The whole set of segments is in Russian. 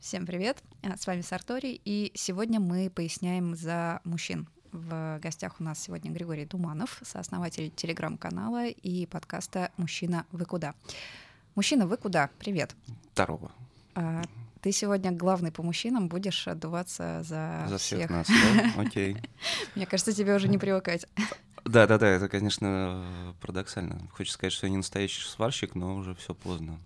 Всем привет! А, С вами Сартори, и сегодня мы поясняем за мужчин. В гостях у нас сегодня Григорий Думанов, сооснователь телеграм-канала и подкаста «Мужчина, вы куда?». Мужчина, вы куда? Привет. Здорово. А, Ты сегодня главный по мужчинам, будешь отдуваться за, За всех нас, да? Окей. Мне кажется, тебе уже не привыкать. Да-да-да, это, конечно, парадоксально. Хочется сказать, что я не настоящий сварщик, но уже все поздно.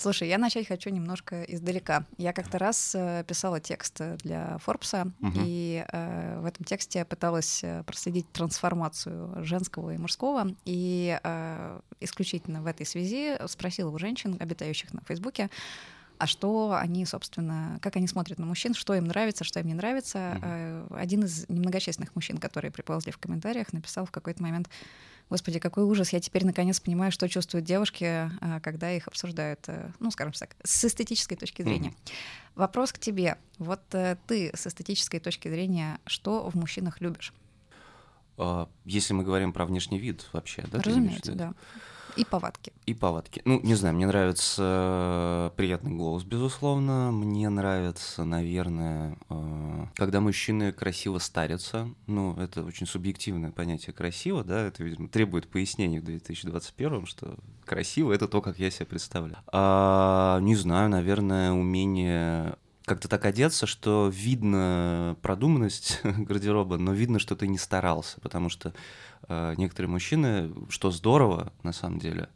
Слушай, я начать хочу немножко издалека. Я как-то раз э, писала текст для Форбса, Мгм. и э, в этом тексте я пыталась э, проследить трансформацию женского и мужского, и э, исключительно в этой связи спросила у женщин, обитающих на Фейсбуке, а что они, собственно, как они смотрят на мужчин, что им нравится, что им не нравится. Э, Один из немногочисленных мужчин, которые приползли в комментариях, написал в какой-то момент, Господи, какой ужас, я теперь наконец понимаю, что чувствуют девушки, а, когда их обсуждают, э, ну, скажем так, с эстетической точки зрения. Мгм. Вопрос к тебе. Вот э, ты с эстетической точки зрения, что в мужчинах любишь? А, Если мы говорим про внешний вид вообще, да? Разумеется, виду? да. И повадки. И повадки. Ну, не знаю, мне нравится приятный голос, безусловно. Мне нравится, наверное, э, когда мужчины красиво старятся. Ну, это очень субъективное понятие красиво, да, это, видимо, требует пояснений в 2021, что красиво — это то, как я себе представляю. А, не знаю, наверное, умение как-то так одеться, что видно продуманность гардероба, но видно, что ты не старался, потому что э, некоторые мужчины, что здорово на самом деле, м,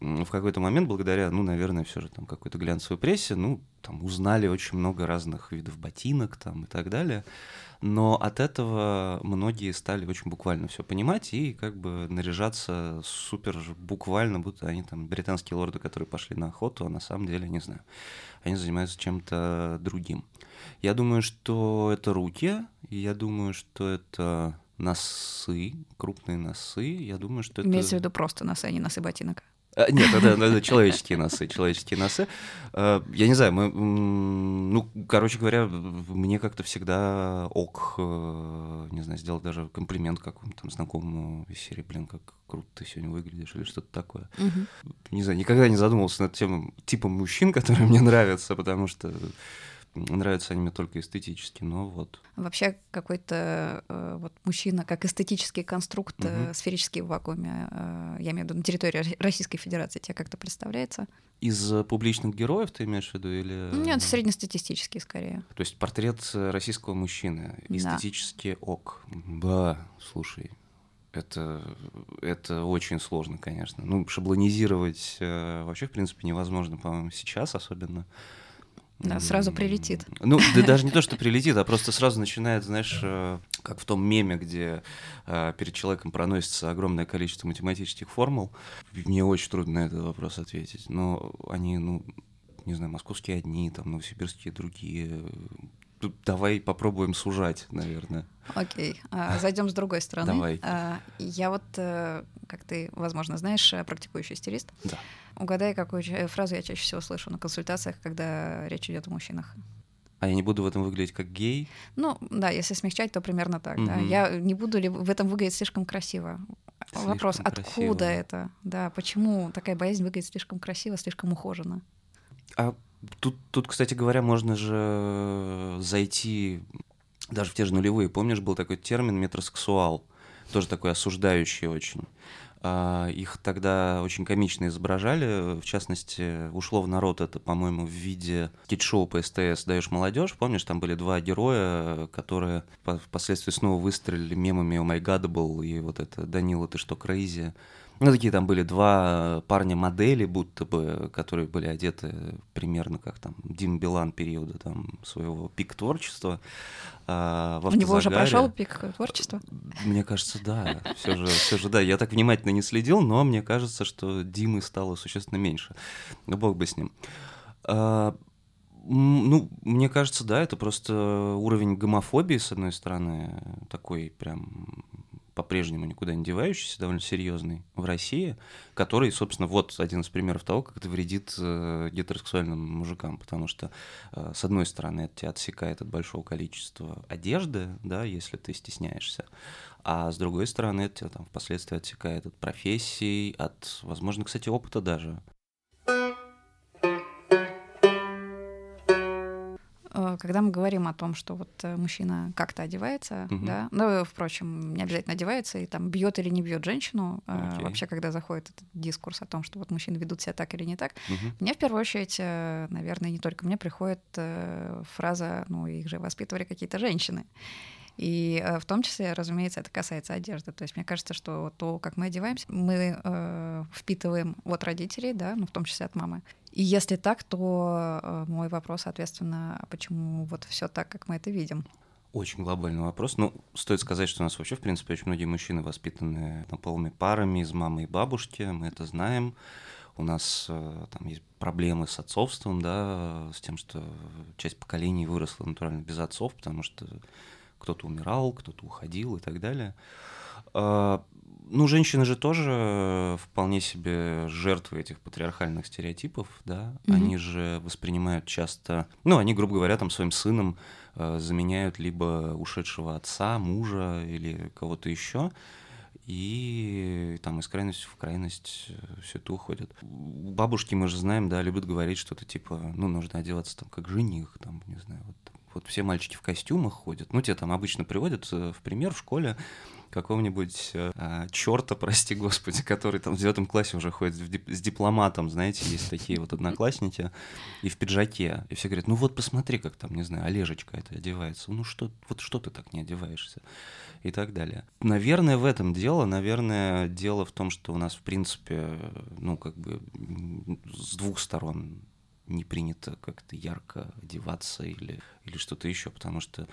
в какой-то момент, благодаря, ну, наверное, все же там какой-то глянцевой прессе, ну, там узнали очень много разных видов ботинок там и так далее, но от этого многие стали очень буквально все понимать и как бы наряжаться супер буквально, будто они там британские лорды, которые пошли на охоту, а на самом деле, не знаю, они занимаются чем-то другим. Я думаю, что это руки, я думаю, что это носы, крупные носы. Я думаю, что это... Имеется в виду просто носы, а не носы ботинок. А, Нет, это, это человеческие носы, человеческие носы. Э, Я не знаю, мы, ну, короче говоря, мне как-то всегда ок, э, не знаю, сделать даже комплимент какому-то там знакомому из серии, блин, как круто ты сегодня выглядишь, или что-то такое. Мгм. Не знаю, никогда не задумывался над тем типом мужчин, которые мне нравятся, потому что нравятся они мне только эстетически, но вот. Вообще какой-то э, вот мужчина как эстетический конструкт Мгм. сферический в вакууме, э, я имею в виду на территории Ро- Российской Федерации, тебе как-то представляется? Из публичных героев ты имеешь в виду или... Нет, среднестатистический скорее. То есть портрет российского мужчины, Да. эстетически ок. Да, слушай, это, это очень сложно, конечно. Ну, шаблонизировать э, вообще, в принципе, невозможно, по-моему, сейчас особенно. Да, сразу прилетит. Ну, да даже не то, что прилетит, а просто сразу начинает, знаешь, э, как в том меме, где э, перед человеком проносится огромное количество математических формул. Мне очень трудно на этот вопрос ответить. Но они, ну, не знаю, московские одни, там, новосибирские другие. Тут давай попробуем сужать, наверное. Окей, а, зайдем с другой стороны. Давай. А, Я вот, э, как ты, возможно, знаешь, практикующий стилист. Да. Угадай, какую ча- фразу я чаще всего слышу на консультациях, когда речь идет о мужчинах. А я не буду в этом выглядеть как гей. Ну, да, если смягчать, то примерно так, да. Мгм. Я не буду ли в этом выглядеть слишком красиво? Слишком Вопрос, красиво. откуда это? Да, почему такая боязнь выглядит слишком красиво, слишком ухоженно? А тут, тут, кстати говоря, можно же зайти даже в те же нулевые. Помнишь, был такой термин метросексуал, тоже такой осуждающий очень. А, Их тогда очень комично изображали, в частности, ушло в народ это, по-моему, в виде скетч-шоу по СТС «Даешь молодежь». Помнишь, там были два героя, которые по- впоследствии снова выстрелили мемами «Oh my был» и вот это «Данила, ты что, crazy?» Ну, такие там были два парня-модели, будто бы, которые были одеты примерно как там Дим Билан периода там своего пик творчества. а, в У него уже прошел пик творчества? Мне кажется, да. Все же, все же, да. Я так внимательно не следил, но мне кажется, что Димы стало существенно меньше. Ну, бог бы с ним. А, ну, мне кажется, да, это просто уровень гомофобии, с одной стороны, такой прям по-прежнему никуда не девающийся, довольно серьезный в России, который, собственно, вот один из примеров того, как это вредит э, гетеросексуальным мужикам, потому что, э, с одной стороны, это тебя отсекает от большого количества одежды, да, если ты стесняешься, а с другой стороны, это тебя там впоследствии отсекает от профессий, от, возможно, кстати, опыта даже. Когда мы говорим о том, что вот э, мужчина как-то одевается, угу. да, ну, впрочем, не обязательно одевается и там бьет или не бьет женщину, okay. вообще, когда заходит этот дискурс о том, что вот мужчины ведут себя так или не так, угу. мне в первую очередь, наверное, не только мне приходит фраза, ну, их же воспитывали какие-то женщины. И э, в том числе, разумеется, это касается одежды. То есть мне кажется, что то, как мы одеваемся, мы э, впитываем от родителей, да, ну в том числе от мамы. И если так, то э, мой вопрос, соответственно, а почему вот все так, как мы это видим? Очень глобальный вопрос. Ну, стоит сказать, что у нас вообще, в принципе, очень многие мужчины воспитаны полными парами из мамы и бабушки, мы это знаем. У нас э, там есть проблемы с отцовством, да, с тем, что часть поколений выросла натурально без отцов, потому что кто-то умирал, кто-то уходил и так далее. Ну, женщины же тоже вполне себе жертвы этих патриархальных стереотипов, да. Mm-hmm. Они же воспринимают часто, ну, они, грубо говоря, там своим сыном э, заменяют либо ушедшего отца, мужа или кого-то еще. И там из крайности в крайность э, все это уходит. Бабушки, мы же знаем, да, любят говорить что-то типа, ну, нужно одеваться там как жених, там, не знаю, вот вот все мальчики в костюмах ходят. Ну, тебе там обычно приводят э, в пример в школе какого-нибудь э, а, черта, прости господи, который там в девятом классе уже ходит с дипломатом, знаете, есть такие вот одноклассники, и в пиджаке. И все говорят, ну вот посмотри, как там, не знаю, Олежечка это одевается. Ну что, вот что ты так не одеваешься? И так далее. Наверное, в этом дело. Наверное, дело в том, что у нас, в принципе, ну, как бы с двух сторон не принято как-то ярко одеваться или, или что-то еще, потому что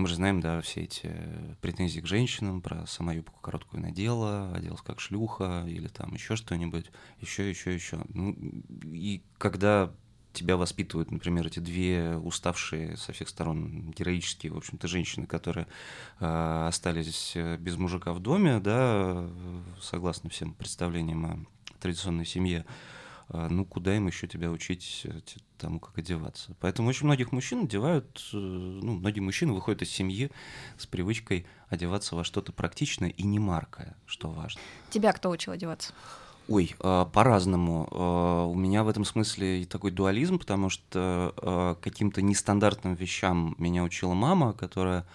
мы же знаем, да, все эти претензии к женщинам про сама юбку короткую надела, оделась как шлюха или там еще что-нибудь, еще, еще, еще. Ну, и когда тебя воспитывают, например, эти две уставшие со всех сторон героические, в общем-то, женщины, которые э, остались без мужика в доме, да, согласно всем представлениям о традиционной семье, а, ну куда им еще тебя учить э, тому, как одеваться. Поэтому очень многих мужчин одевают, э, ну, многие мужчины выходят из семьи с привычкой одеваться во что-то практичное и не маркое, что важно. Тебя кто учил одеваться? Ой, а, по-разному. А, у меня в этом смысле такой дуализм, потому что каким-то нестандартным вещам меня учила мама, которая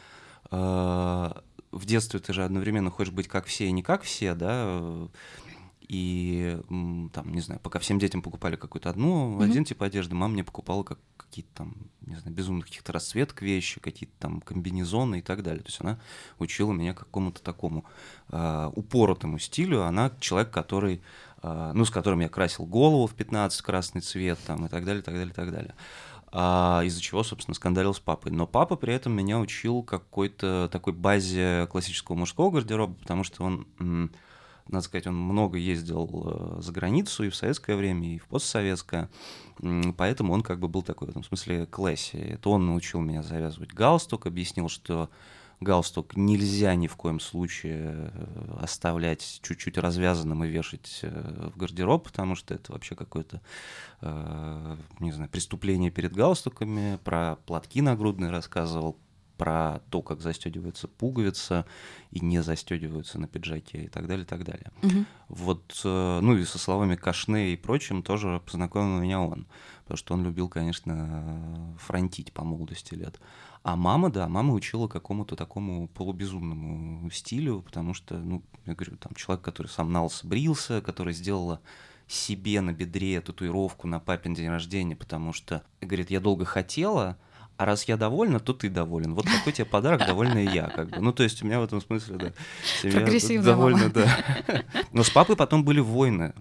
в детстве ты же одновременно хочешь быть как все и не как все, да, и там, не знаю, пока всем детям покупали какую-то одну, mm-hmm. один тип одежды, мама мне покупала как, какие-то там, не знаю, безумных каких-то расцветок вещи, какие-то там комбинезоны и так далее. То есть она учила меня какому-то такому э, упоротому стилю. Она человек, который, э, ну, с которым я красил голову в 15 красный цвет там и так далее, так далее, так далее. А, из-за чего, собственно, скандалил с папой. Но папа при этом меня учил какой-то такой базе классического мужского гардероба, потому что он надо сказать, он много ездил э, за границу и в советское время, и в постсоветское, поэтому он как бы был такой в этом смысле классе. Это он научил меня завязывать галстук, объяснил, что галстук нельзя ни в коем случае э, оставлять чуть-чуть развязанным и вешать э, в гардероб, потому что это вообще какое-то, не знаю, преступление перед галстуками. Про платки нагрудные рассказывал, про то, как застегивается пуговица и не застегиваются на пиджаке и так далее, и так далее. Угу. Вот, э, ну и со словами кашне и прочим тоже познакомил меня он, потому что он любил, конечно, фронтить по молодости лет. А мама, да, мама учила какому-то такому полубезумному стилю, потому что, ну, я говорю, там человек, который сам на брился, который сделала себе на бедре татуировку на папин день рождения, потому что, говорит, я долго хотела, а раз я довольна, то ты доволен. Вот такой тебе подарок, довольна и я. Как бы. Ну, то есть у меня в этом смысле, да, семья довольна, да. Но с папой потом были войны,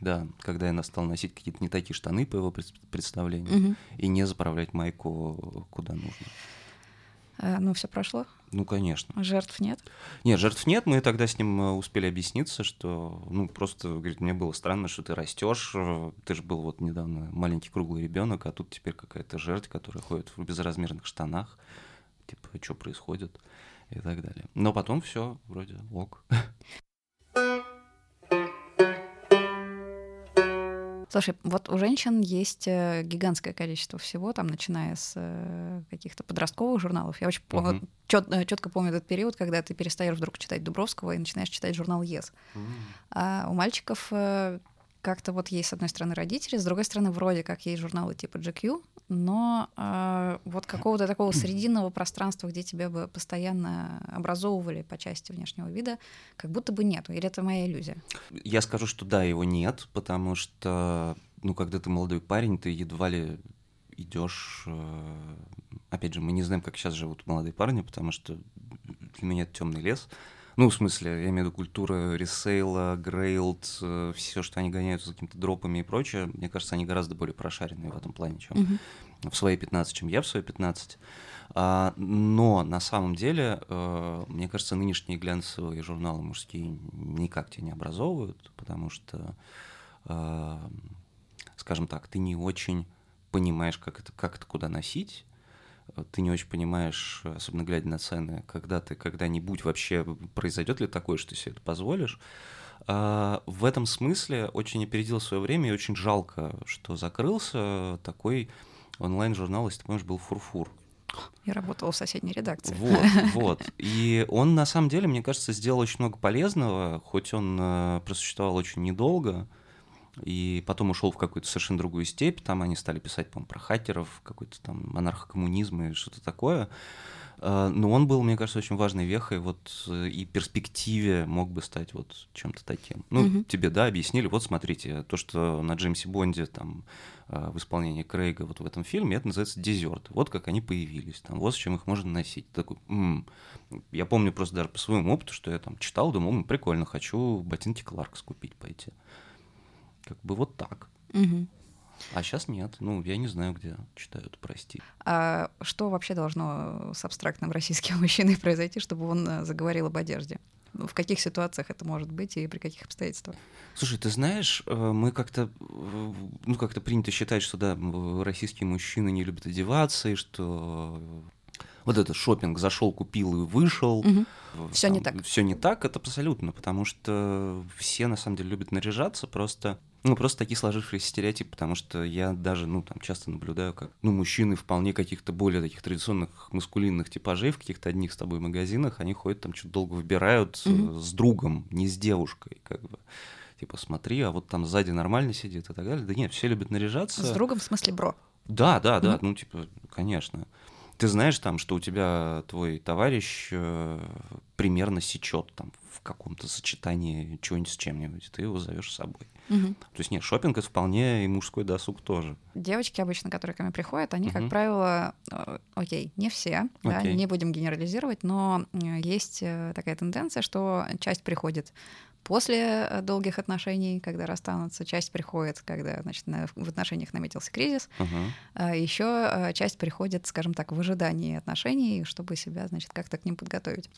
да, когда я стал носить какие-то не такие штаны по его представлению угу. и не заправлять майку куда нужно. А, ну, все прошло? Ну, конечно. Жертв нет? Нет, жертв нет. Мы тогда с ним э, успели объясниться, что, ну, просто, говорит, мне было странно, что ты растешь. Э, ты же был вот недавно маленький круглый ребенок, а тут теперь какая-то жертва, которая ходит в безразмерных штанах. Типа, что происходит? И так далее. Но потом все вроде ок. Слушай, вот у женщин есть э, гигантское количество всего, там, начиная с э, каких-то подростковых журналов. Я очень uh-huh. чет, э, четко помню этот период, когда ты перестаешь вдруг читать Дубровского и начинаешь читать журнал ЕС. Uh-huh. А у мальчиков как-то вот есть, с одной стороны, родители, с другой стороны, вроде как есть журналы типа GQ, но э, вот какого-то такого срединного пространства, где тебя бы постоянно образовывали по части внешнего вида, как будто бы нету. Или это моя иллюзия? Я скажу, что да, его нет, потому что, ну, когда ты молодой парень, ты едва ли идешь. Э, опять же, мы не знаем, как сейчас живут молодые парни, потому что для меня это темный лес. Ну, в смысле, я имею в виду культура ресейла, грейлд, э, все, что они гоняются за какими-то дропами и прочее, мне кажется, они гораздо более прошаренные в этом плане, чем mm-hmm. в свои 15, чем я в свои 15. А, но на самом деле, э, мне кажется, нынешние глянцевые журналы мужские никак тебя не образовывают, потому что, э, скажем так, ты не очень понимаешь, как это, как это куда носить, ты не очень понимаешь, особенно глядя на цены, когда ты когда-нибудь вообще произойдет ли такое, что ты себе это позволишь. А в этом смысле очень опередил свое время и очень жалко, что закрылся такой онлайн-журнал, если ты помнишь, был «Фурфур». Я работала в соседней редакции. Вот, вот. И он, на самом деле, мне кажется, сделал очень много полезного, хоть он э, просуществовал очень недолго и потом ушел в какую-то совершенно другую степь. Там они стали писать, по про хакеров, какой-то там монархокоммунизм и что-то такое. А, но он был, мне кажется, очень важной вехой, вот э, и перспективе мог бы стать вот чем-то таким. Ну, угу. тебе, да, объяснили, вот смотрите, то, что на Джеймсе Бонде там а, в исполнении Крейга вот в этом фильме, это называется дезерт. Вот как они появились, там, вот с чем их можно носить. Такой, м-м. Я помню просто даже по своему опыту, что я там читал, думал, прикольно, хочу ботинки Кларкс купить пойти. Как бы вот так. Угу. А сейчас нет. Ну, я не знаю, где читают, прости. А что вообще должно с абстрактным российским мужчиной произойти, чтобы он э, заговорил об одежде? Ну, в каких ситуациях это может быть и при каких обстоятельствах? Слушай, ты знаешь, э, мы как-то, э, ну, как-то принято считать, что, да, российские мужчины не любят одеваться, и что вот этот шопинг зашел, купил и вышел. Угу. Все не так. Все не так, это абсолютно, потому что все на самом деле любят наряжаться, просто ну, просто такие сложившиеся стереотипы, потому что я даже, ну, там, часто наблюдаю, как, ну, мужчины вполне каких-то более таких традиционных маскулинных типажей в каких-то одних с тобой магазинах, они ходят там, что-то долго выбирают mm-hmm. с другом, не с девушкой, как бы. Типа, смотри, а вот там сзади нормально сидит и так далее. Да нет, все любят наряжаться. С другом в смысле бро? Да, да, да, mm-hmm. ну, типа, конечно. Ты знаешь там, что у тебя твой товарищ э, примерно сечет там в каком-то сочетании чего-нибудь с чем-нибудь, ты его зовешь с собой. Угу. То есть нет, шопинг это вполне и мужской досуг тоже. Девочки обычно, которые ко мне приходят, они, угу. как правило, э, окей, не все, да, не будем генерализировать, но э, есть э, такая тенденция, что часть приходит после долгих отношений, когда расстанутся, часть приходит, когда значит, в отношениях наметился кризис, uh-huh. еще часть приходит, скажем так, в ожидании отношений, чтобы себя, значит, как-то к ним подготовить.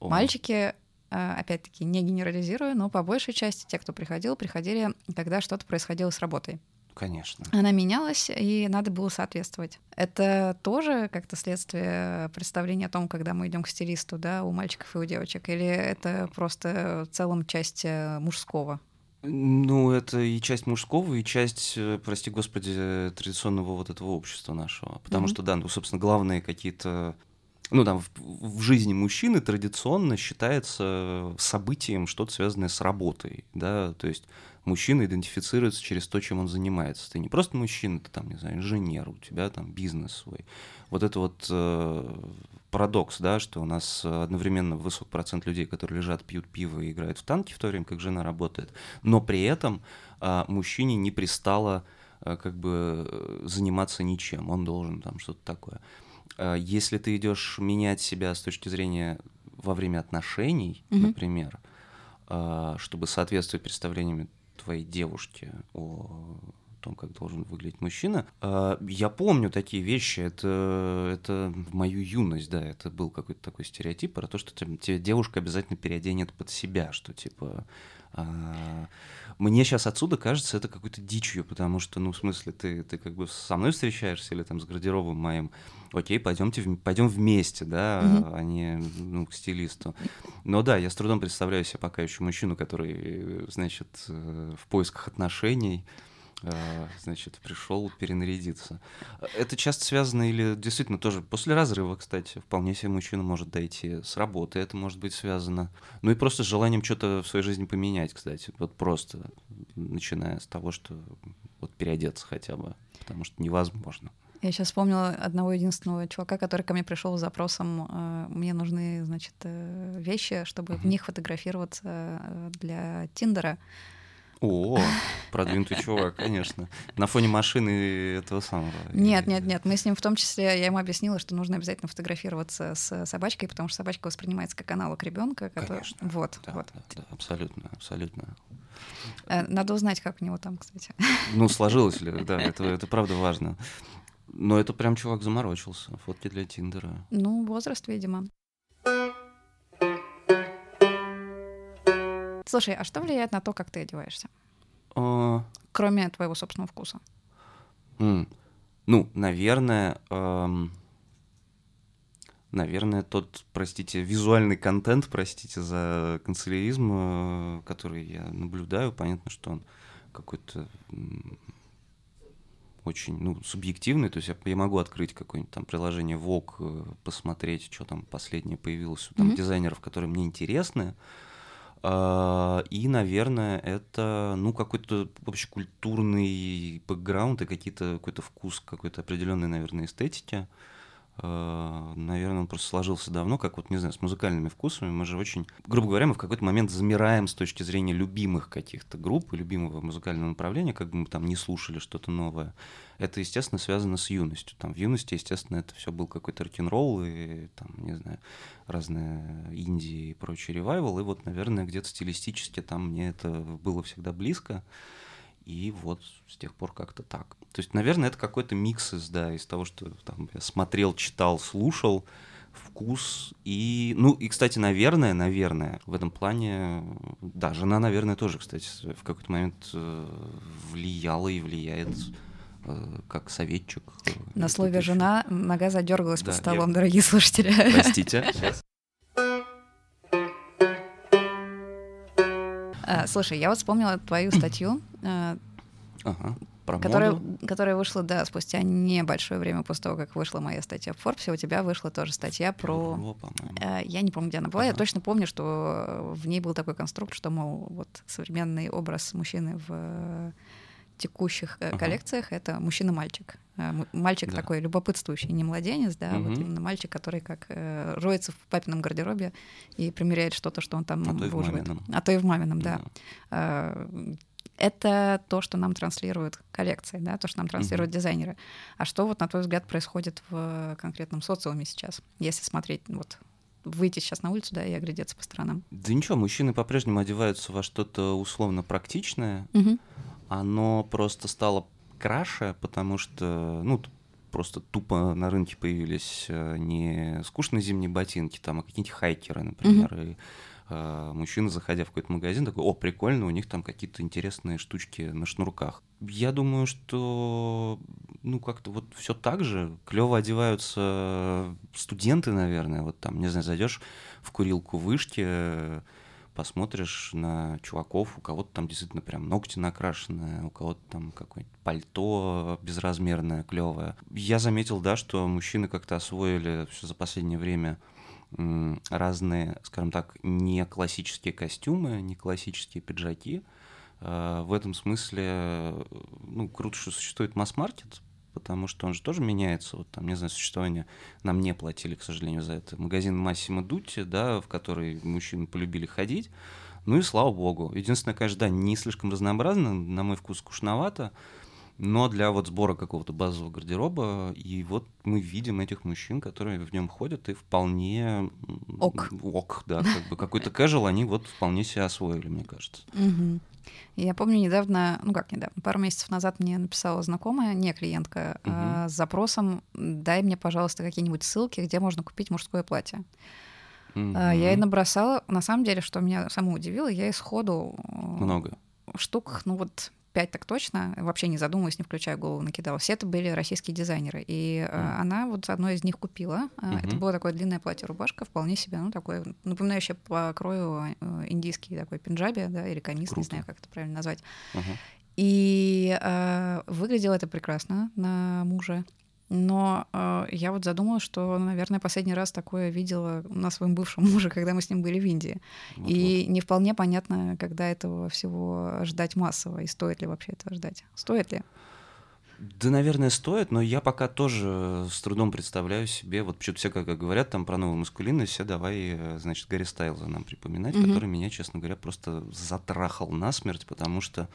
Oh. Мальчики Э, опять-таки, не генерализирую, но по большей части те, кто приходил, приходили, когда что-то происходило с работой. Конечно. Она менялась, и надо было соответствовать. Это тоже как-то следствие представления о том, когда мы идем к стилисту, да, у мальчиков и у девочек, или это просто в целом часть э, мужского? Ну, это и часть мужского, и часть, э, прости господи, традиционного вот этого общества нашего. Потому mm-hmm. что, да, ну, собственно, главные какие-то ну, там, в, в жизни мужчины традиционно считается событием что-то связанное с работой, да, то есть мужчина идентифицируется через то, чем он занимается. Ты не просто мужчина, ты там, не знаю, инженер, у тебя там бизнес свой. Вот это вот э, парадокс, да, что у нас одновременно высок процент людей, которые лежат, пьют пиво и играют в танки в то время, как жена работает, но при этом э, мужчине не пристало э, как бы э, заниматься ничем, он должен там что-то такое. А, если ты идешь менять себя с точки зрения во время отношений, mm-hmm. например, а, чтобы соответствовать представлениями твоей девушки о том, как должен выглядеть мужчина. А, я помню такие вещи, это, это в мою юность, да, это был какой-то такой стереотип про то, что тебе девушка обязательно переоденет под себя, что типа мне сейчас отсюда кажется это какой-то дичью, потому что, ну, в смысле, ты, ты как бы со мной встречаешься или там с гардеробом моим, окей, пойдемте, пойдем вместе, да, mm-hmm. а не ну, к стилисту. Но да, я с трудом представляю себе пока еще мужчину, который, значит, э, в поисках отношений, а, значит, пришел перенарядиться. Это часто связано или действительно тоже после разрыва, кстати, вполне себе мужчина может дойти с работы, это может быть связано. Ну и просто с желанием что-то в своей жизни поменять, кстати, вот просто начиная с того, что вот переодеться хотя бы, потому что невозможно. Я сейчас вспомнила одного единственного чувака, который ко мне пришел с запросом, э, мне нужны, значит, э, вещи, чтобы в них фотографироваться э, для Тиндера. О, продвинутый чувак, конечно. На фоне машины этого самого. Нет, нет, нет. Мы с ним в том числе, я ему объяснила, что нужно обязательно фотографироваться с собачкой, потому что собачка воспринимается как аналог ребенка. Который... Конечно. Вот, да, вот. Да, да, абсолютно, абсолютно. Надо узнать, как у него там, кстати. Ну, сложилось ли, да, это, это правда важно. Но это прям чувак заморочился. Фотки для Тиндера. Ну, возраст, видимо. Слушай, а что влияет на то, как ты одеваешься? А... Кроме твоего собственного вкуса. Mm. Ну, наверное, эм... наверное, тот, простите, визуальный контент, простите за канцеляризм, э, который я наблюдаю, понятно, что он какой-то очень ну, субъективный, то есть я, я могу открыть какое-нибудь там приложение Vogue, э, посмотреть, что там последнее появилось у там, mm-hmm. дизайнеров, которые мне интересны, и, наверное, это, ну, какой-то общекультурный бэкграунд и какие-то, какой-то вкус какой-то определенной, наверное, эстетики. А, наверное, он просто сложился давно, как вот, не знаю, с музыкальными вкусами. Мы же очень, грубо говоря, мы в какой-то момент замираем с точки зрения любимых каких-то групп любимого музыкального направления, как бы мы там не слушали что-то новое. Это, естественно, связано с юностью. Там в юности, естественно, это все был какой-то рок-н-ролл и, там, не знаю, разные Индии и прочий ревайвал. И вот, наверное, где-то стилистически там мне это было всегда близко. И вот с тех пор как-то так. То есть, наверное, это какой-то микс из, да, из того, что там я смотрел, читал, слушал, вкус и, ну, и, кстати, наверное, наверное, в этом плане, да, жена, наверное, тоже, кстати, в какой-то момент э, влияла и влияет э, как советчик. На слове «жена» нога задергалась да, под столом, я... дорогие слушатели. Простите. Сейчас. А, слушай, я вот вспомнила твою статью, э, ага, про которая, моду. которая вышла, да, спустя небольшое время после того, как вышла моя статья в Forbes, у тебя вышла тоже статья про... Его, э, я не помню, где она была, ага. я точно помню, что в ней был такой конструкт, что, мол, вот современный образ мужчины в текущих uh-huh. коллекциях это мужчина-мальчик. Э, мальчик да. такой любопытствующий, не младенец, да, uh-huh. вот именно мальчик, который как э, роется в папином гардеробе и примеряет что-то, что он там а выуживает. То а то и в мамином, да. да. Э, это то, что нам транслируют коллекции, да, то, что нам транслируют uh-huh. дизайнеры. А что вот, на твой взгляд, происходит в конкретном социуме сейчас, если смотреть вот выйти сейчас на улицу, да, и оглядеться по сторонам. Да ничего, мужчины по-прежнему одеваются во что-то условно практичное. Угу оно просто стало краше, потому что, ну, просто тупо на рынке появились э, не скучные зимние ботинки, там, а какие-нибудь хайкеры, например, mm-hmm. и э, мужчина, заходя в какой-то магазин, такой, о, прикольно, у них там какие-то интересные штучки на шнурках. Я думаю, что, ну, как-то вот все так же, клево одеваются студенты, наверное, вот там, не знаю, зайдешь в курилку вышки, посмотришь на чуваков, у кого-то там действительно прям ногти накрашенные, у кого-то там какое-нибудь пальто безразмерное, клевое. Я заметил, да, что мужчины как-то освоили все за последнее время разные, скажем так, не классические костюмы, не классические пиджаки. А, в этом смысле, ну, круто, что существует масс-маркет, потому что он же тоже меняется. Вот там, не знаю, существование нам не платили, к сожалению, за это. Магазин Массимо Дутти, да, в который мужчины полюбили ходить. Ну и слава богу. Единственное, конечно, да, не слишком разнообразно, на мой вкус скучновато, но для вот сбора какого-то базового гардероба, и вот мы видим этих мужчин, которые в нем ходят, и вполне... Ок. Ок, да, как бы какой-то casual они вот вполне себя освоили, мне кажется. Угу. Я помню недавно, ну как недавно, пару месяцев назад мне написала знакомая, не клиентка, угу. а, с запросом «дай мне, пожалуйста, какие-нибудь ссылки, где можно купить мужское платье». Угу. А, я ей набросала. На самом деле, что меня само удивило, я исходу... Много. Штук, ну вот пять так точно, вообще не задумываясь, не включая голову, накидала. Все это были российские дизайнеры. И mm. она вот одно из них купила. Mm-hmm. Это было такое длинное платье-рубашка, вполне себе, ну, такое, напоминающее по крою э, индийский такой пинджаби, да, или камис, Круто. не знаю, как это правильно назвать. Uh-huh. И э, выглядело это прекрасно на мужа. Но э, я вот задумалась, что, наверное, последний раз такое видела на своем бывшем муже, когда мы с ним были в Индии. Вот, и вот. не вполне понятно, когда этого всего ждать массово, и стоит ли вообще этого ждать. Стоит ли? Да, наверное, стоит, но я пока тоже с трудом представляю себе, вот почему-то все, как говорят там про новую маскулинность, все давай, э, значит, Гарри Стайлза нам припоминать, mm-hmm. который меня, честно говоря, просто затрахал насмерть, потому что,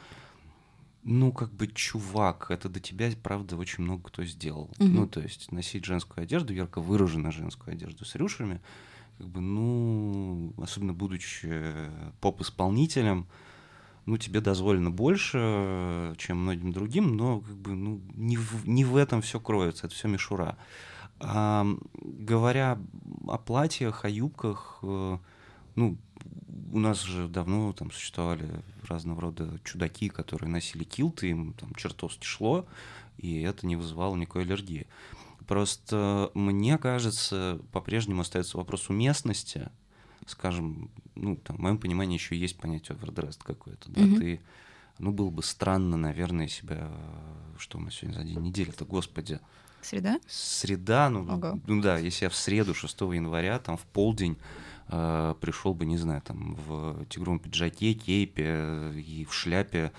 ну, как бы, чувак, это до тебя, правда, очень много кто сделал. Mm-hmm. Ну, то есть носить женскую одежду, ярко выраженную женскую одежду с рюшами, как бы, ну, особенно будучи поп-исполнителем, ну, тебе дозволено больше, чем многим другим, но как бы, ну, не, в, не в этом все кроется, это все мишура. А, говоря о платьях, о юбках, э, ну, у нас же давно там существовали разного рода чудаки, которые носили килты, им там чертовски шло, и это не вызывало никакой аллергии. Просто мне кажется, по-прежнему остается вопрос уместности, скажем, ну, там, в моем понимании еще есть понятие овердрест какое-то, да, mm-hmm. ты, ну, было бы странно, наверное, себя, что мы сегодня за день недели-то, господи. Среда? Среда, ну, Ого. ну да, если я в среду, 6 января, там, в полдень, э, пришел бы, не знаю, там, в тигровом пиджаке, кейпе и в шляпе,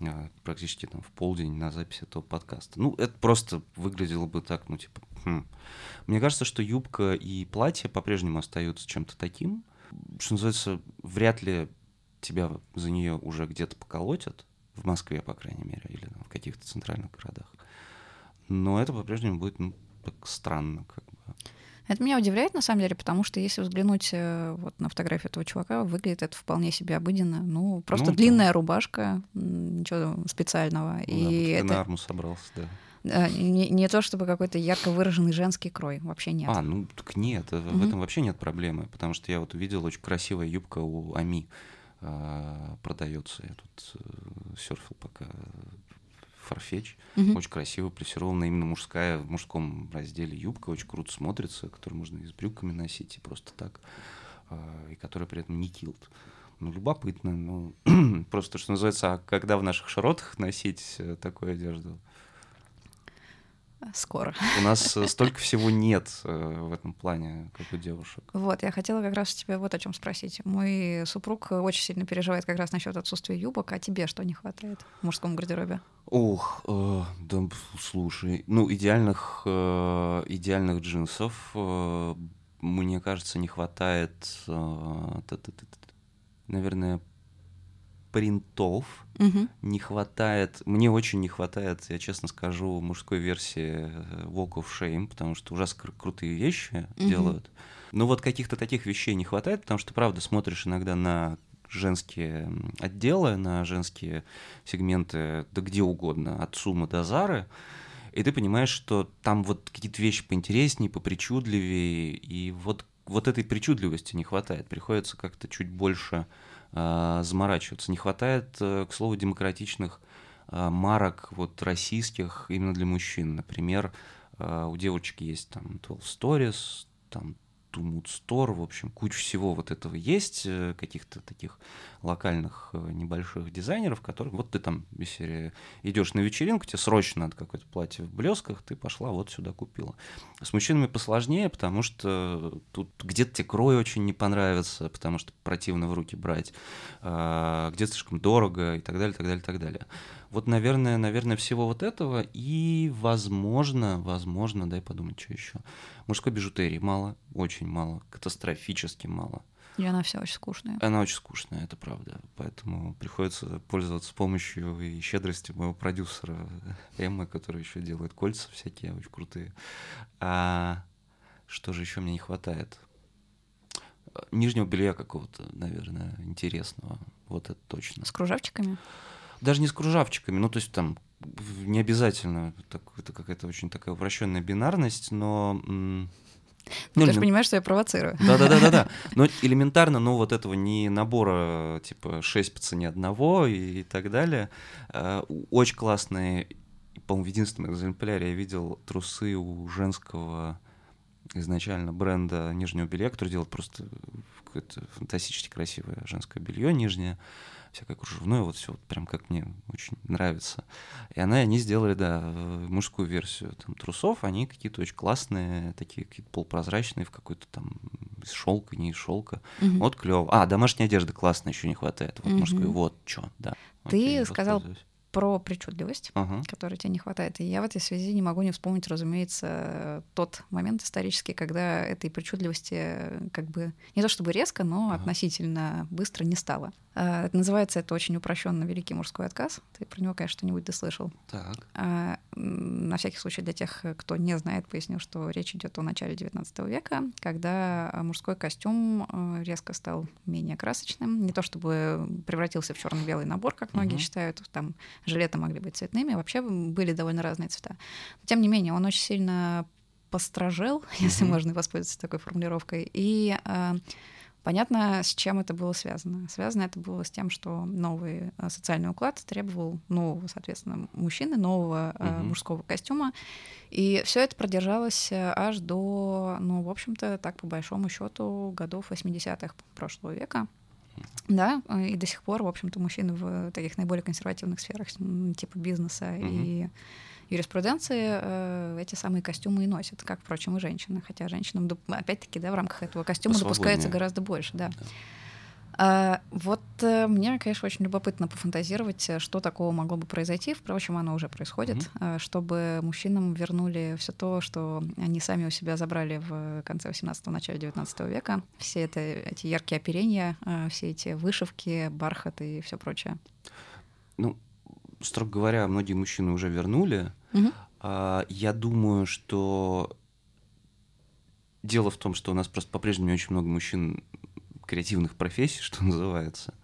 э, практически там в полдень на запись этого подкаста. Ну, это просто выглядело бы так, ну, типа, хм. Мне кажется, что юбка и платье по-прежнему остаются чем-то таким, что называется, вряд ли тебя за нее уже где-то поколотят, в Москве, по крайней мере, или в каких-то центральных городах. Но это по-прежнему будет ну, так странно, как бы. Это меня удивляет, на самом деле, потому что если взглянуть э, вот на фотографию этого чувака, выглядит это вполне себе обыденно. Ну, просто ну, длинная да. рубашка, ничего специального. Ну, и да, это... на арму собрался, да. Не, не то чтобы какой-то ярко выраженный женский крой, вообще нет. А, ну так нет, mm-hmm. в этом вообще нет проблемы, потому что я вот увидел очень красивая юбка у Ами э, продается. Я тут э, серфил пока Farfetch. Mm-hmm. Очень красиво прессирована именно мужская в мужском разделе юбка, очень круто смотрится, которую можно и с брюками носить, и просто так, э, и которая при этом не килт. Ну, любопытно, ну, просто, что называется, а когда в наших широтах носить э, такую одежду? Скоро. У нас э, столько всего нет э, в этом плане, как у девушек. Вот, я хотела как раз тебя вот о чем спросить. Мой супруг очень сильно переживает как раз насчет отсутствия юбок, а тебе что не хватает в мужском гардеробе? Ох, э, да, слушай, ну идеальных э, идеальных джинсов э, мне кажется не хватает, э, наверное, принтов угу. не хватает. Мне очень не хватает, я честно скажу, мужской версии э, Walk of Shame, потому что ужасно кру- крутые вещи угу. делают. Но вот каких-то таких вещей не хватает, потому что, правда, смотришь иногда на женские отделы, на женские сегменты, да где угодно, от Сумы до Зары, и ты понимаешь, что там вот какие-то вещи поинтереснее, попричудливее, и вот, вот этой причудливости не хватает. Приходится как-то чуть больше заморачиваться. Не хватает, э, к слову, демократичных э, марок вот российских именно для мужчин. Например, э, у девочек есть там 12 Stories, там Тумут Стор, в общем, куча всего вот этого есть, э, каких-то таких локальных э, небольших дизайнеров, которые вот ты там если идешь на вечеринку, тебе срочно надо какое-то платье в блесках, ты пошла вот сюда купила. С мужчинами посложнее, потому что тут где-то тебе крой очень не понравится, потому что противно в руки брать, а, где-то слишком дорого и так далее, так далее, так далее. Вот, наверное, наверное, всего вот этого и, возможно, возможно, дай подумать, что еще. Мужской бижутерии мало, очень мало, катастрофически мало. И она вся очень скучная. Она очень скучная, это правда. Поэтому приходится пользоваться помощью и щедростью моего продюсера Эммы, который еще делает кольца всякие, очень крутые. А что же еще мне не хватает? Нижнего белья какого-то, наверное, интересного. Вот это точно. С кружавчиками? Даже не с кружавчиками, ну то есть там не обязательно, так, это какая-то очень такая упрощенная бинарность, но... Ну, ну, ты же понимаешь, что я провоцирую. Да-да-да-да. Но элементарно, ну, вот этого не набора, типа, шесть по цене одного и, и так далее. Э, очень классные, по-моему, в единственном экземпляре я видел трусы у женского изначально бренда нижнего белья, который делает просто какое-то фантастически красивое женское белье нижнее всякое кружевное, вот все вот прям как мне очень нравится. И она, они сделали, да, мужскую версию там трусов, они какие-то очень классные, такие какие-то полупрозрачные, в какой-то там из шелка, не из шелка. Угу. Вот клево. А, домашняя одежда классная, еще не хватает. Вот угу. мужской, вот что, да. Ты Окей, сказал про причудливость, Ага. которой тебе не хватает. И я в этой связи не могу не вспомнить, разумеется, тот момент исторический, когда этой причудливости э, как бы не то чтобы резко, но Ага. относительно быстро не стало. А, это Называется это очень упрощенно «Великий мужской отказ». Ты про него, конечно, что-нибудь ты слышал. Так. А, На всякий случай для тех, кто не знает, поясню, что речь идет о начале XIX века, когда а, мужской костюм э, резко стал менее красочным. Не то чтобы превратился в черно-белый набор, как многие Мгм. считают, там жилеты могли быть цветными, вообще были довольно разные цвета. Но, тем не менее, он очень сильно постражел, если можно воспользоваться такой формулировкой. И а, Понятно, с чем это было связано. Связано это было с тем, что новый э, социальный уклад требовал нового, соответственно, мужчины, нового э, Мгм. мужского костюма. И все это продержалось э, аж до, ну, в общем-то, так по большому счету, годов 80-х прошлого века. Да, э, и до сих пор, в общем-то, мужчины в таких наиболее консервативных сферах, типа бизнеса Мгм. и юриспруденции, э, эти самые костюмы и носят, как, впрочем, и женщины. Хотя женщинам, опять-таки, да, в рамках этого костюма допускается гораздо больше, да. Да. А, вот э, мне, конечно, очень любопытно пофантазировать, э, что такого могло бы произойти. Впрочем, оно уже происходит, э, чтобы мужчинам вернули все то, что они сами у себя забрали в конце 18-го, начале 19 века. Все это, эти яркие оперения, все эти вышивки, бархат и все прочее. Ну, строго говоря, многие мужчины уже вернули. Мгм. А, Я думаю, что дело в том, что у нас просто по-прежнему не очень много мужчин креативных профессий, что называется.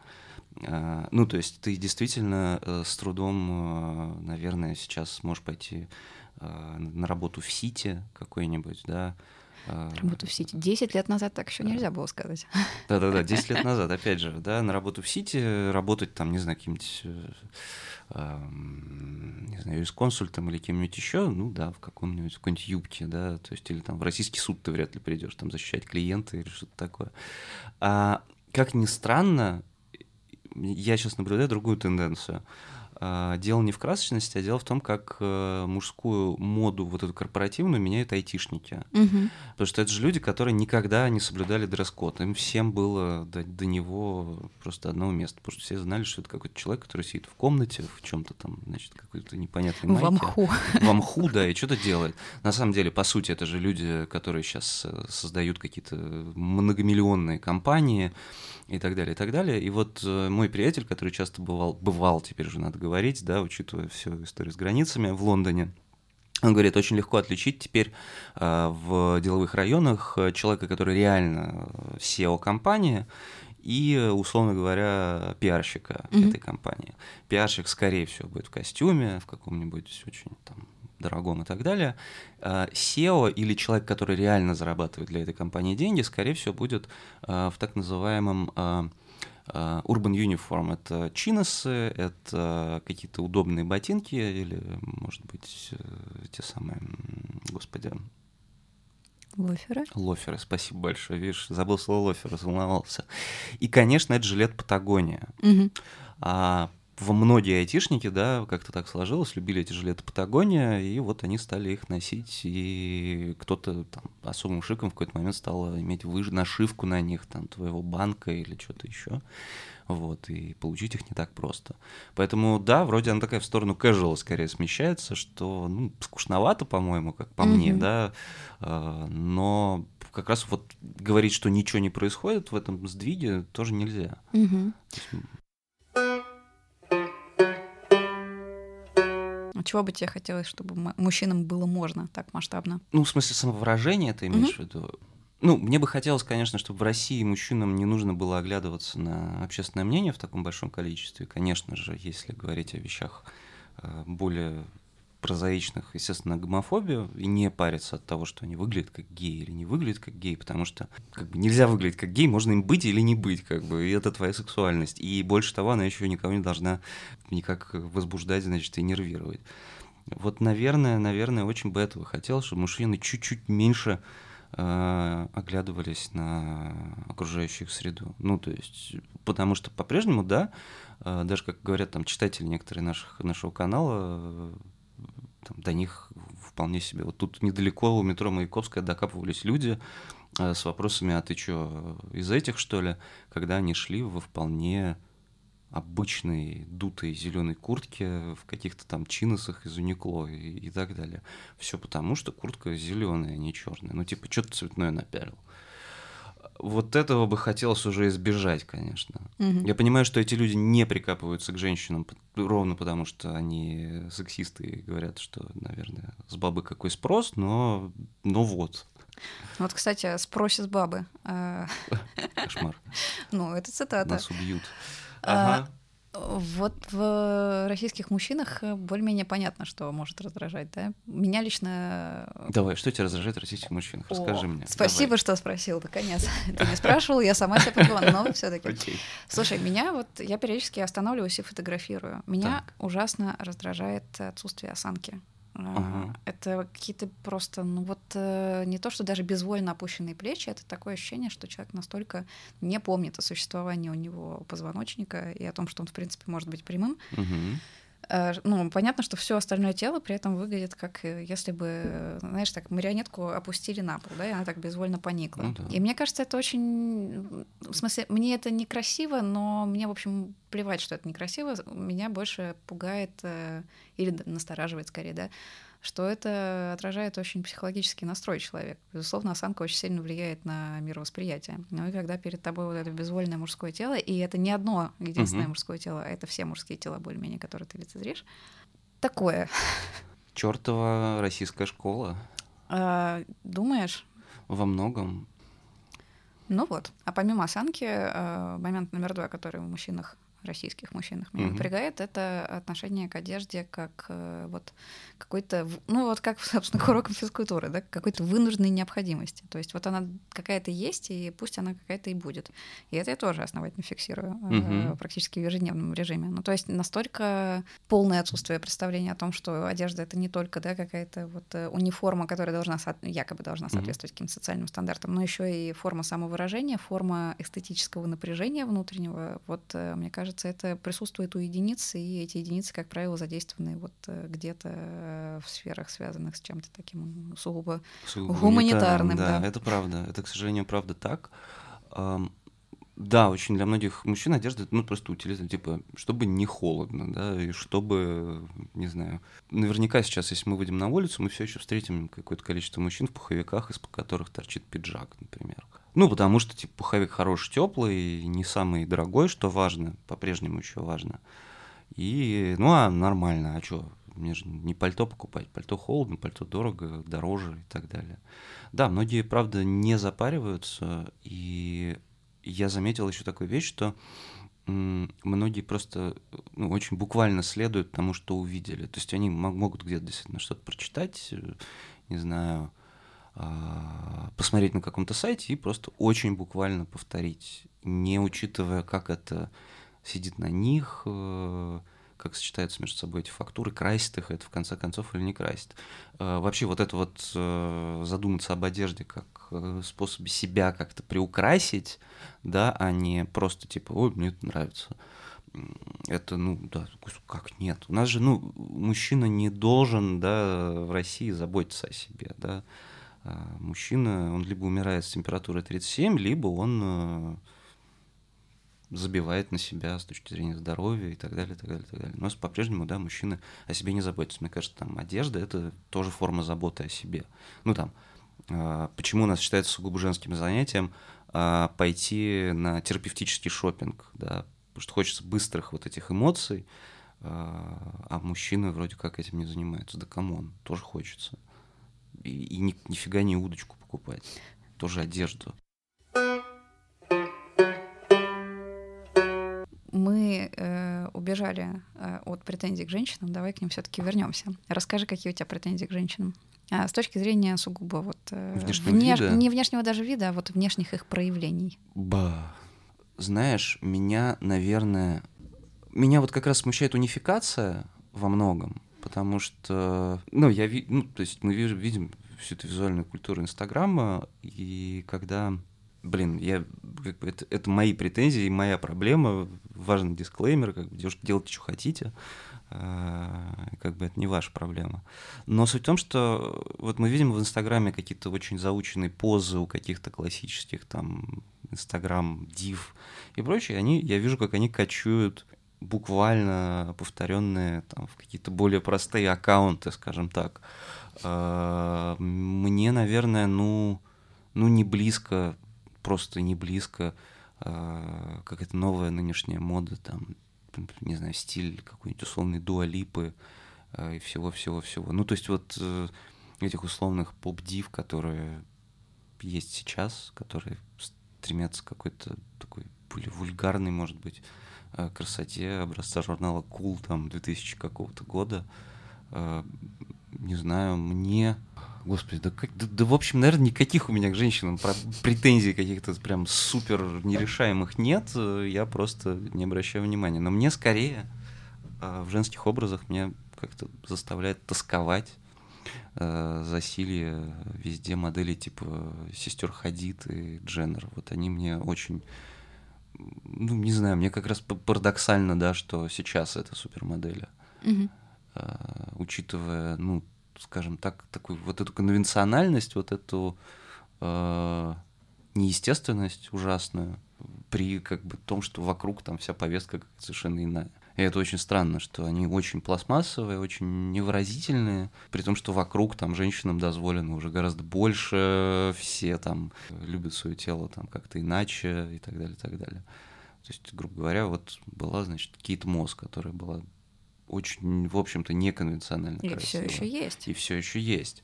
А, Ну, то есть ты действительно э, с трудом, э, наверное, сейчас можешь пойти э, на работу в Сити какой-нибудь, да. а, Работу в Сити. 10 лет назад так еще нельзя было сказать. Да-да-да, 10 лет назад, опять же, да, на работу в Сити, работать там, не знаю, каким-нибудь, не знаю, юрисконсультом или кем-нибудь еще, ну да, в каком-нибудь, в какой-нибудь юбке, да, то есть или там в российский суд ты вряд ли придешь, там защищать клиента или что-то такое. А, как ни странно, я сейчас наблюдаю другую тенденцию. А, Дело не в красочности, а дело в том, как э, мужскую моду, вот эту корпоративную, меняют айтишники. Мгм. Потому что это же люди, которые никогда не соблюдали дресс-код. Им всем было до, до него просто одного места. Потому что все знали, что это какой-то человек, который сидит в комнате, в чем-то там, значит, какой-то непонятной майке. В мху. В мху, да, и что-то делает. На самом деле, по сути, это же люди, которые сейчас создают какие-то многомиллионные компании и так далее, и так далее. И вот э, мой приятель, который часто бывал, бывал, теперь уже надо говорить, да, учитывая всю историю с границами в Лондоне, он говорит, очень легко отличить теперь э, в деловых районах э, человека, который реально э, SEO компании, и, э, условно говоря, пиарщика Мгм. этой компании. Пиарщик, скорее всего, будет в костюме, в каком-нибудь очень там дорогом и так далее. А SEO или человек, который реально зарабатывает для этой компании деньги, скорее всего, будет а, в так называемом а, а, urban uniform. Это чиносы, это какие-то удобные ботинки или, может быть, э, те самые, господи, Лоферы. лоферы. Спасибо большое. Видишь, забыл слово лофер, разволновался. И, конечно, это жилет Патагония. Мгм. А во многие айтишники, да, как-то так сложилось, любили эти жилеты Патагония, и вот они стали их носить, и кто-то там особым шиком в какой-то момент стал иметь выж... нашивку на них, там, твоего банка или что-то еще. Вот, и получить их не так просто. Поэтому, да, вроде она такая в сторону casual скорее смещается, что, ну, скучновато, по-моему, как по мне, Мгм. да, а, но как раз вот говорить, что ничего не происходит в этом сдвиге, тоже нельзя. Мгм. А Чего бы тебе хотелось, чтобы мужчинам было можно так масштабно? Ну, в смысле самовыражения ты имеешь в виду? Ну, мне бы хотелось, конечно, чтобы в России мужчинам не нужно было оглядываться на общественное мнение в таком большом количестве. Конечно же, если говорить о вещах э, более прозаичных, естественно, гомофобию, и не париться от того, что они выглядят как геи или не выглядят как геи, потому что как бы, нельзя выглядеть как гей, можно им быть или не быть, как бы, и это твоя сексуальность. И больше того, она еще никого не должна никак возбуждать, значит, и нервировать. Вот, наверное, наверное, очень бы этого хотел, чтобы мужчины чуть-чуть меньше э, оглядывались на окружающую среду. Ну, то есть, потому что по-прежнему, да, э, даже, как говорят там читатели некоторые наших, нашего канала, там, до них вполне себе. Вот тут недалеко у метро Маяковская докапывались люди э, с вопросами, а ты что, из этих, что ли, когда они шли во вполне обычной дутой зеленой куртке в каких-то там чиносах из Уникло и, и так далее. Все потому, что куртка зеленая, а не черная. Ну, типа, что ты цветное напялил? Вот этого бы хотелось уже избежать, конечно. Мгм. Я понимаю, что эти люди не прикапываются к женщинам ровно потому, что они сексисты и говорят, что, наверное, с бабы какой спрос, но, но вот, Вот, кстати, спроси с бабы. Кошмар, Ну, это цитата. нас убьют. А, Ага. Вот в российских мужчинах э, более-менее понятно, что может раздражать, да? Меня лично... э, Давай, что тебя раздражает в российских мужчинах? Расскажи О, мне. Спасибо, Давай. что спросил, наконец. Ты не спрашивал, я сама себя поняла, но все таки Окей. Слушай, меня вот, я периодически останавливаюсь и фотографирую. Меня Так. ужасно раздражает отсутствие осанки. Ага. Это какие-то просто, ну вот, э, не то, что даже безвольно опущенные плечи, это такое ощущение, что человек настолько не помнит о существовании у него позвоночника и о том, что он, в принципе, может быть прямым. Мгм. Э, Ну, понятно, что все остальное тело при этом выглядит как э, если бы, знаешь, так марионетку опустили на пол, да, и она так безвольно поникла. Ну да. И мне кажется, это очень, в смысле, мне это некрасиво, но мне, в общем, плевать, что это некрасиво. Меня больше пугает э, или настораживает скорее, да, что это отражает очень психологический настрой человека. Безусловно, осанка очень сильно влияет на мировосприятие. Ну и когда перед тобой вот это безвольное мужское тело, и это не одно единственное Мгм. мужское тело, а это все мужские тела более-менее, которые ты лицезришь, такое. Чёртова российская школа А, думаешь? во многом. Ну вот. А помимо осанки, э, момент номер два, который в мужчинах, российских мужчинах меня Мгм. напрягает, это отношение к одежде как э, вот какой-то, ну вот как, собственно, к урокам физкультуры, да, какой-то вынужденной необходимости. То есть вот она какая-то есть, и пусть она какая-то и будет. И это я тоже основательно фиксирую Мгм. практически в ежедневном режиме. Ну то есть настолько полное отсутствие представления о том, что одежда это не только да, какая-то вот э, униформа, которая должна якобы должна соответствовать каким-то социальным стандартам, но еще и форма самовыражения, форма эстетического напряжения внутреннего. Вот мне кажется, это присутствует у единиц, и эти единицы, как правило, задействованы вот э, где-то в сферах, связанных с чем-то таким сугубо Сугубо Гуманитарным, да. да. Это правда. Это, к сожалению, правда так. Да, очень для многих мужчин одежда, ну, просто утилизация, типа, чтобы не холодно, да, и чтобы, не знаю, наверняка сейчас, если мы выйдем на улицу, мы все еще встретим какое-то количество мужчин в пуховиках, из-под которых торчит пиджак, например. Ну, потому что, типа, пуховик хороший, теплый, не самый дорогой, что важно, по-прежнему еще важно. И, ну, а нормально, а что, мне же не пальто покупать, пальто холодно, пальто дорого, дороже и так далее. Да, многие, правда, не запариваются, и я заметил еще такую вещь, что многие просто ну, очень буквально следуют тому, что увидели. То есть они мо- могут где-то действительно что-то прочитать, э, не знаю, посмотреть на каком-то сайте и просто очень буквально повторить, не учитывая, как это сидит на них, э, как сочетаются между собой эти фактуры, красит их это в конце концов или не красит. Э, Вообще вот это вот э, задуматься об одежде как способе себя как-то приукрасить, да, а не просто типа, ой, мне это нравится. Это, ну, да, как нет. У нас же, ну, мужчина не должен, да, в России заботиться о себе, да. А Мужчина, он либо умирает с температурой 37, либо он э, забивает на себя с точки зрения здоровья и так далее, так далее, так далее. Но по-прежнему, да, мужчины о себе не заботятся. Мне кажется, там одежда — это тоже форма заботы о себе. Ну, там, а, почему у нас считается сугубо женским занятием а, пойти на терапевтический шопинг, да, потому что хочется быстрых вот этих эмоций, а мужчины вроде как этим не занимаются. Да come on, тоже хочется. И, и ни- нифига не удочку покупать, тоже одежду. Мы э, убежали э, от претензий к женщинам, давай к ним все-таки вернемся. Расскажи, какие у тебя претензии к женщинам. А, с точки зрения сугубо вот э, Внешнего вида? не внешнего даже вида, а вот внешних их проявлений. Ба. Знаешь, меня, наверное... Меня вот как раз смущает унификация во многом, потому что, ну, я ну, то есть мы ви- видим всю эту визуальную культуру Инстаграма, и когда, блин, я, как бы, это, это мои претензии моя проблема, важный дисклеймер, как бы, дел- делайте, что хотите, а, как бы это не ваша проблема. Но суть в том, что вот мы видим в Инстаграме какие-то очень заученные позы у каких-то классических там Инстаграм, Див и прочее, они, я вижу, как они качуют буквально повторенные там, в какие-то более простые аккаунты, скажем так. Э, мне, наверное, ну, ну не близко, просто не близко э, какая-то новая нынешняя мода, там, не знаю, стиль какой-нибудь условный дуалипы э, и всего-всего-всего. Ну, то есть вот этих условных поп-див, которые есть сейчас, которые стремятся какой-то такой более вульгарный, может быть, красоте образца журнала Cool там 2000 какого-то года. Не знаю, мне... Господи, да, как, да, да в общем, наверное, никаких у меня к женщинам претензий каких-то прям супер нерешаемых нет. Я просто не обращаю внимания. Но мне скорее в женских образах мне как-то заставляет тосковать э, засилье везде модели типа сестер Хадид и Дженнер. Вот они мне очень ну, не знаю, мне как раз парадоксально, да, что сейчас это супермодели. Угу. А, учитывая, ну, скажем так, такую вот эту конвенциональность, вот эту э, неестественность ужасную при как бы том, что вокруг там вся повестка совершенно иная. И это очень странно, что они очень пластмассовые, очень невыразительные, при том, что вокруг там женщинам дозволено уже гораздо больше, все там любят свое тело там как-то иначе и так далее, и так далее. То есть, грубо говоря, вот была, значит, Кейт Мосс, которая была очень, в общем-то, неконвенционально И красиво. все еще есть. И все еще есть.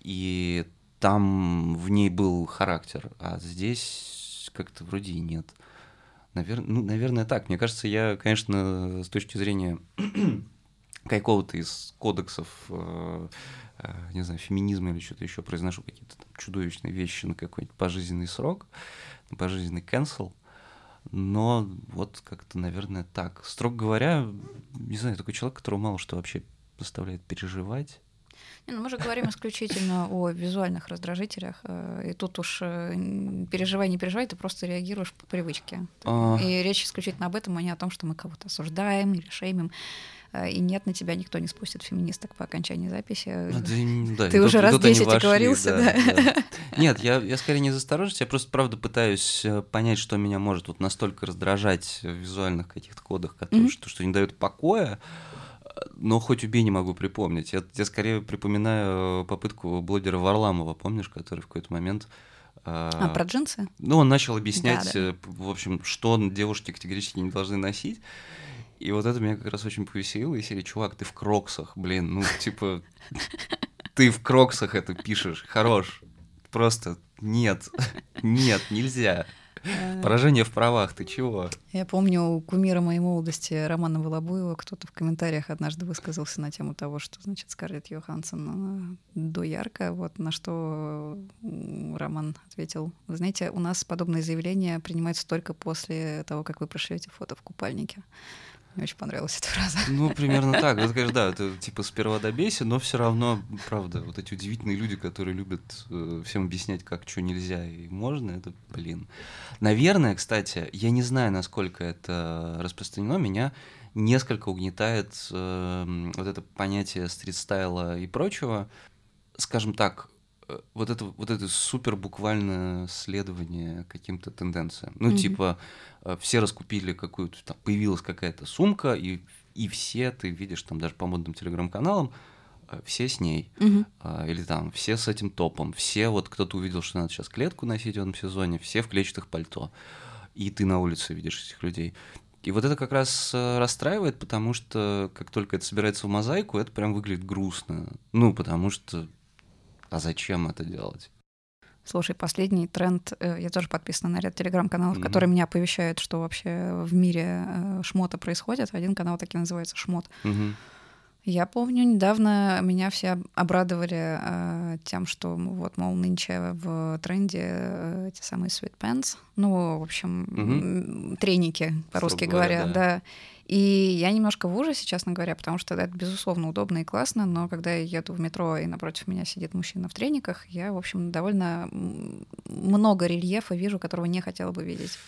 И там в ней был характер, а здесь как-то вроде и нет. Навер... Ну, наверное, так. Мне кажется, я, конечно, с точки зрения какого-то из кодексов, э, э, не знаю, феминизма или что-то еще, произношу какие-то чудовищные вещи на какой-нибудь пожизненный срок, на пожизненный cancel. Но вот как-то, наверное, так. Строго говоря, не знаю, такой человек, который мало что вообще заставляет переживать. Ну, мы же говорим исключительно о визуальных раздражителях, э, и тут уж э, переживай, не переживай, ты просто реагируешь по привычке. А. И речь исключительно об этом, а не о том, что мы кого-то осуждаем или шеймим. Э, и нет, на тебя никто не спустит феминисток по окончании записи. Ну, да, да, Ты уже раз 10 вошли, оговорился, да. да. Нет, я, я скорее не засторожусь, я просто, правда, пытаюсь понять, что меня может вот настолько раздражать в визуальных каких-то кодах, которые, mm-hmm. что, что не дают покоя, но хоть убей не могу припомнить. Я, я скорее припоминаю попытку блогера Варламова, помнишь, который в какой-то момент... А, а про джинсы? Ну, он начал объяснять, да, да. в общем, что девушки категорически не должны носить. И вот это меня как раз очень повеселило. И серии, чувак, ты в кроксах, блин, ну, типа, ты в кроксах это пишешь, хорош. Просто нет, нет, нельзя. Э. Поражение в правах, ты чего? Я помню, у кумира моей молодости Романа Волобуева кто-то в комментариях однажды высказался на тему того, что, значит, Скарлетт Йоханссон до ярко, вот на что Роман ответил, вы знаете, у нас подобные заявления принимаются только после того, как вы прошлете фото в купальнике. Мне очень понравилась эта фраза. Ну, примерно так. Это, конечно, да, это типа сперва добейся, но все равно, правда, вот эти удивительные люди, которые любят э, всем объяснять, как что нельзя и можно, это, блин. Наверное, кстати, я не знаю, насколько это распространено, меня несколько угнетает э, вот это понятие стрит-стайла и прочего. Скажем так, вот это вот это супер буквально следование каким-то тенденциям. Ну, mm-hmm. типа, э, все раскупили какую-то, там, появилась какая-то сумка, и, и все, ты видишь там даже по модным телеграм-каналам, э, все с ней. Mm-hmm. Или там, все с этим топом. Все, вот кто-то увидел, что надо сейчас клетку носить в этом сезоне, все в клетчатых пальто. И ты на улице видишь этих людей. И вот это как раз расстраивает, потому что как только это собирается в мозаику, это прям выглядит грустно. Ну, потому что а зачем это делать? Слушай, последний тренд, э, я тоже подписана на ряд телеграм-каналов, mm-hmm. которые меня оповещают, что вообще в мире э, шмота происходит. Один канал таки называется «Шмот». Mm-hmm. Я помню, недавно меня все обрадовали э, тем, что вот, мол, нынче в тренде э, эти самые sweatpants, ну, в общем, mm-hmm. треники, по-русски говоря, да. да. И я немножко в ужасе, честно говоря, потому что это, безусловно, удобно и классно, но когда я еду в метро, и напротив меня сидит мужчина в трениках, я, в общем, довольно много рельефа вижу, которого не хотела бы видеть.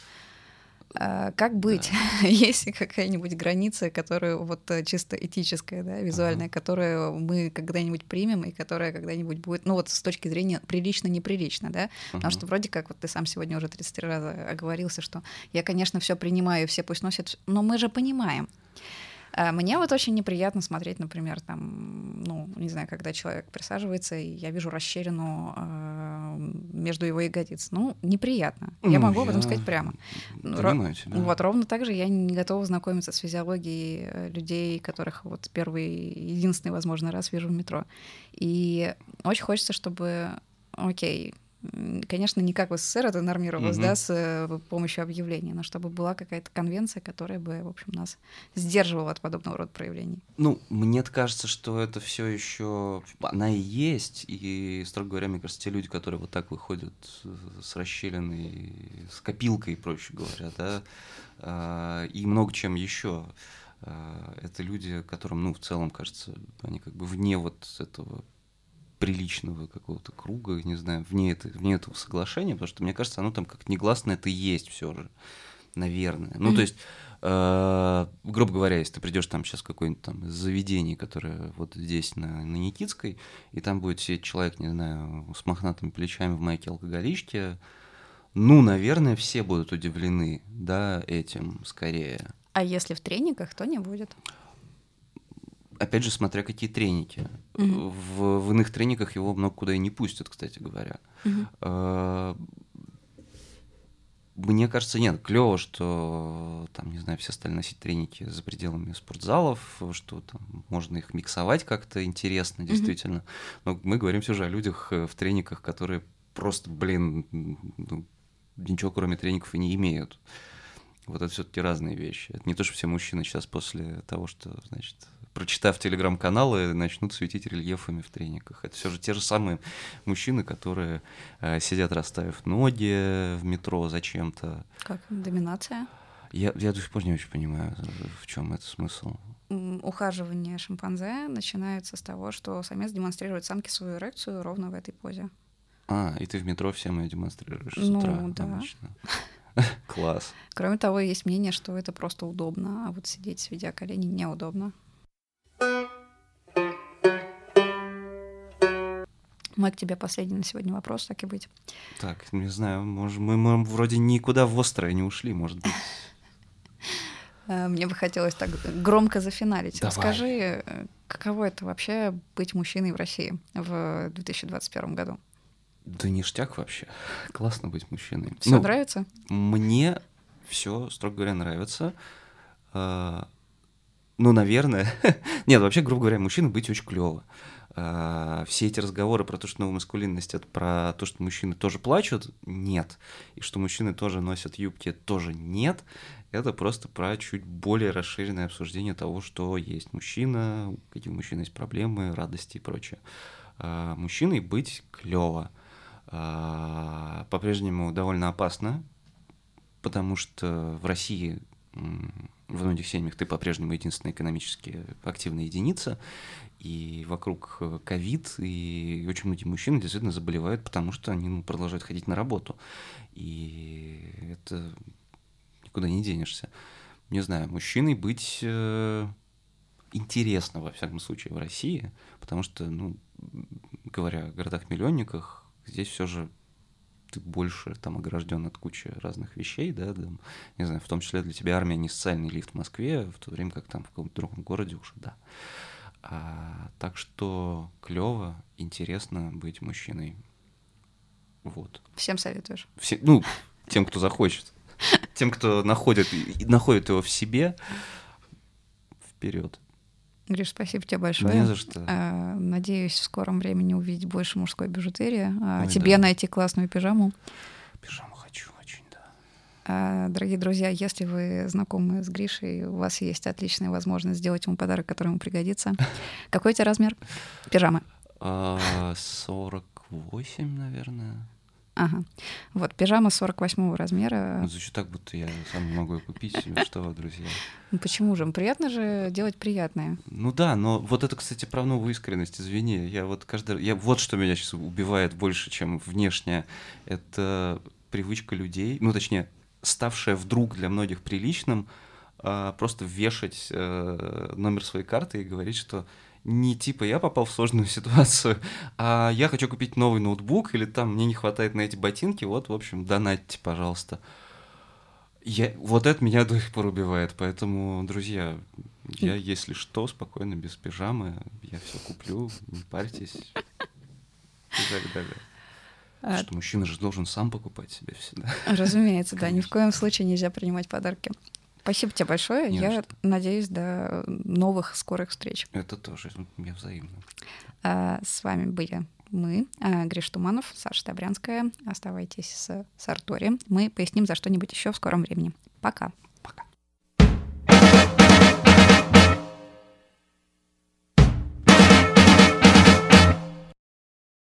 А, как быть? Да. Есть какая-нибудь граница, которая вот э, чисто этическая, да, визуальная, ага. которую мы когда-нибудь примем и которая когда-нибудь будет, ну вот с точки зрения прилично-неприлично, да? Ага. Потому что вроде как вот ты сам сегодня уже 33 раза оговорился, что я, конечно, все принимаю, все пусть носят, но мы же понимаем, мне вот очень неприятно смотреть, например, там, ну, не знаю, когда человек присаживается, и я вижу расщерину э, между его ягодиц. Ну, неприятно. Ну, я могу я об этом сказать прямо. Понимаю тебя. Вот, ровно так же я не готова знакомиться с физиологией э, людей, которых вот первый, единственный, возможно, раз вижу в метро. И очень хочется, чтобы, окей, Конечно, не как в СССР это нормировалось, угу. да, с э, помощью объявления, но чтобы была какая-то конвенция, которая бы, в общем, нас сдерживала от подобного рода проявлений. Ну, мне кажется, что это все еще она и есть, и, строго говоря, мне кажется, те люди, которые вот так выходят с расщелиной, с копилкой, проще говоря, да, а, и много чем еще. А, это люди, которым, ну, в целом, кажется, они как бы вне вот этого приличного какого-то круга, не знаю, вне, это, вне этого соглашения, потому что, мне кажется, оно там как негласно это и есть все же, наверное. Ну, mm-hmm. то есть, э, грубо говоря, если ты придешь там сейчас в какое-нибудь там заведение, которое вот здесь на, на Никитской, и там будет сидеть человек, не знаю, с мохнатыми плечами в майке алкоголички, ну, наверное, все будут удивлены, да, этим скорее. А если в тренингах, то не будет опять же, смотря какие треники. Угу. В, в иных трениках его много куда и не пустят, кстати говоря. Угу. Мне кажется, нет, клево, что там, не знаю, все стали носить треники за пределами спортзалов, что там можно их миксовать как-то интересно, действительно. Mm-hmm. Но мы говорим все же о людях э, в трениках, которые просто, блин, ну, ничего кроме треников и не имеют. Вот это все-таки разные вещи. Это не то, что все мужчины сейчас после того, что, значит, прочитав телеграм-каналы, начнут светить рельефами в трениках. Это все же те же самые мужчины, которые э, сидят, расставив ноги в метро зачем-то. Как? Доминация? Я, я до сих пор не очень понимаю, в чем это смысл. Ухаживание шимпанзе начинается с того, что самец демонстрирует самке свою эрекцию ровно в этой позе. А, и ты в метро всем ее демонстрируешь ну, с утра да. обычно. Класс. Кроме того, есть мнение, что это просто удобно, а вот сидеть, сведя колени, неудобно. Мой к тебе последний на сегодня вопрос, так и быть. Так, не знаю, может, мы, мы вроде никуда в острое не ушли, может быть. Э, мне бы хотелось так громко зафиналить. Давай. Расскажи, э, каково это вообще быть мужчиной в России в 2021 году? Да ништяк вообще. Классно быть мужчиной. Все ну, нравится? Мне все, строго говоря, нравится. Ну, наверное. Нет, вообще, грубо говоря, мужчина быть очень клево. А, все эти разговоры про то, что новая маскулинность это про то, что мужчины тоже плачут, нет. И что мужчины тоже носят юбки, тоже нет. Это просто про чуть более расширенное обсуждение того, что есть мужчина, какие у мужчин есть проблемы, радости и прочее. А, мужчиной быть клево. А, по-прежнему довольно опасно, потому что в России в многих семьях ты по-прежнему единственная экономически активная единица, и вокруг э, ковид, и очень многие мужчины действительно заболевают, потому что они ну, продолжают ходить на работу. И это никуда не денешься. Не знаю, мужчиной быть э, интересно, во всяком случае, в России, потому что, ну, говоря о городах-миллионниках, здесь все же ты больше там огражден от кучи разных вещей, да, там, не знаю, в том числе для тебя армия не социальный лифт в Москве, в то время как там в каком-то другом городе уже, да. А, так что клево, интересно быть мужчиной. Вот. Всем советуешь? Все, ну, тем, кто захочет. Тем, кто находит, находит его в себе, вперед. Гриш, спасибо тебе большое. Не за что. А, надеюсь, в скором времени увидеть больше мужской бижутерии. А Ой, тебе да. найти классную пижаму. Пижаму хочу очень, да. А, дорогие друзья, если вы знакомы с Гришей, у вас есть отличная возможность сделать ему подарок, который ему пригодится. Какой у тебя размер пижамы? 48, наверное. Ага. Вот, пижама 48 размера. Ну, звучит так, будто я сам могу ее купить. Что вы, друзья? Ну почему же? Приятно же делать приятное. Ну да, но вот это, кстати, про новую искренность, извини. Я вот каждый... Я, вот что меня сейчас убивает больше, чем внешне. Это привычка людей, ну точнее, ставшее вдруг для многих приличным, а, просто вешать э, номер своей карты и говорить, что не типа я попал в сложную ситуацию, а я хочу купить новый ноутбук, или там мне не хватает на эти ботинки, вот, в общем, донатьте, пожалуйста. Я, вот это меня до сих пор убивает, поэтому, друзья, я, если что, спокойно, без пижамы, я все куплю, не парьтесь и так далее. А... Что мужчина же должен сам покупать себе всегда. Разумеется, да, ни в коем случае нельзя принимать подарки. Спасибо тебе большое. Не Я надеюсь до новых скорых встреч. Это тоже. Мне взаимно. А, с вами были мы, а, Гриш Туманов, Саша Добрянская. Оставайтесь с Сартори. Мы поясним за что-нибудь еще в скором времени. Пока. Пока.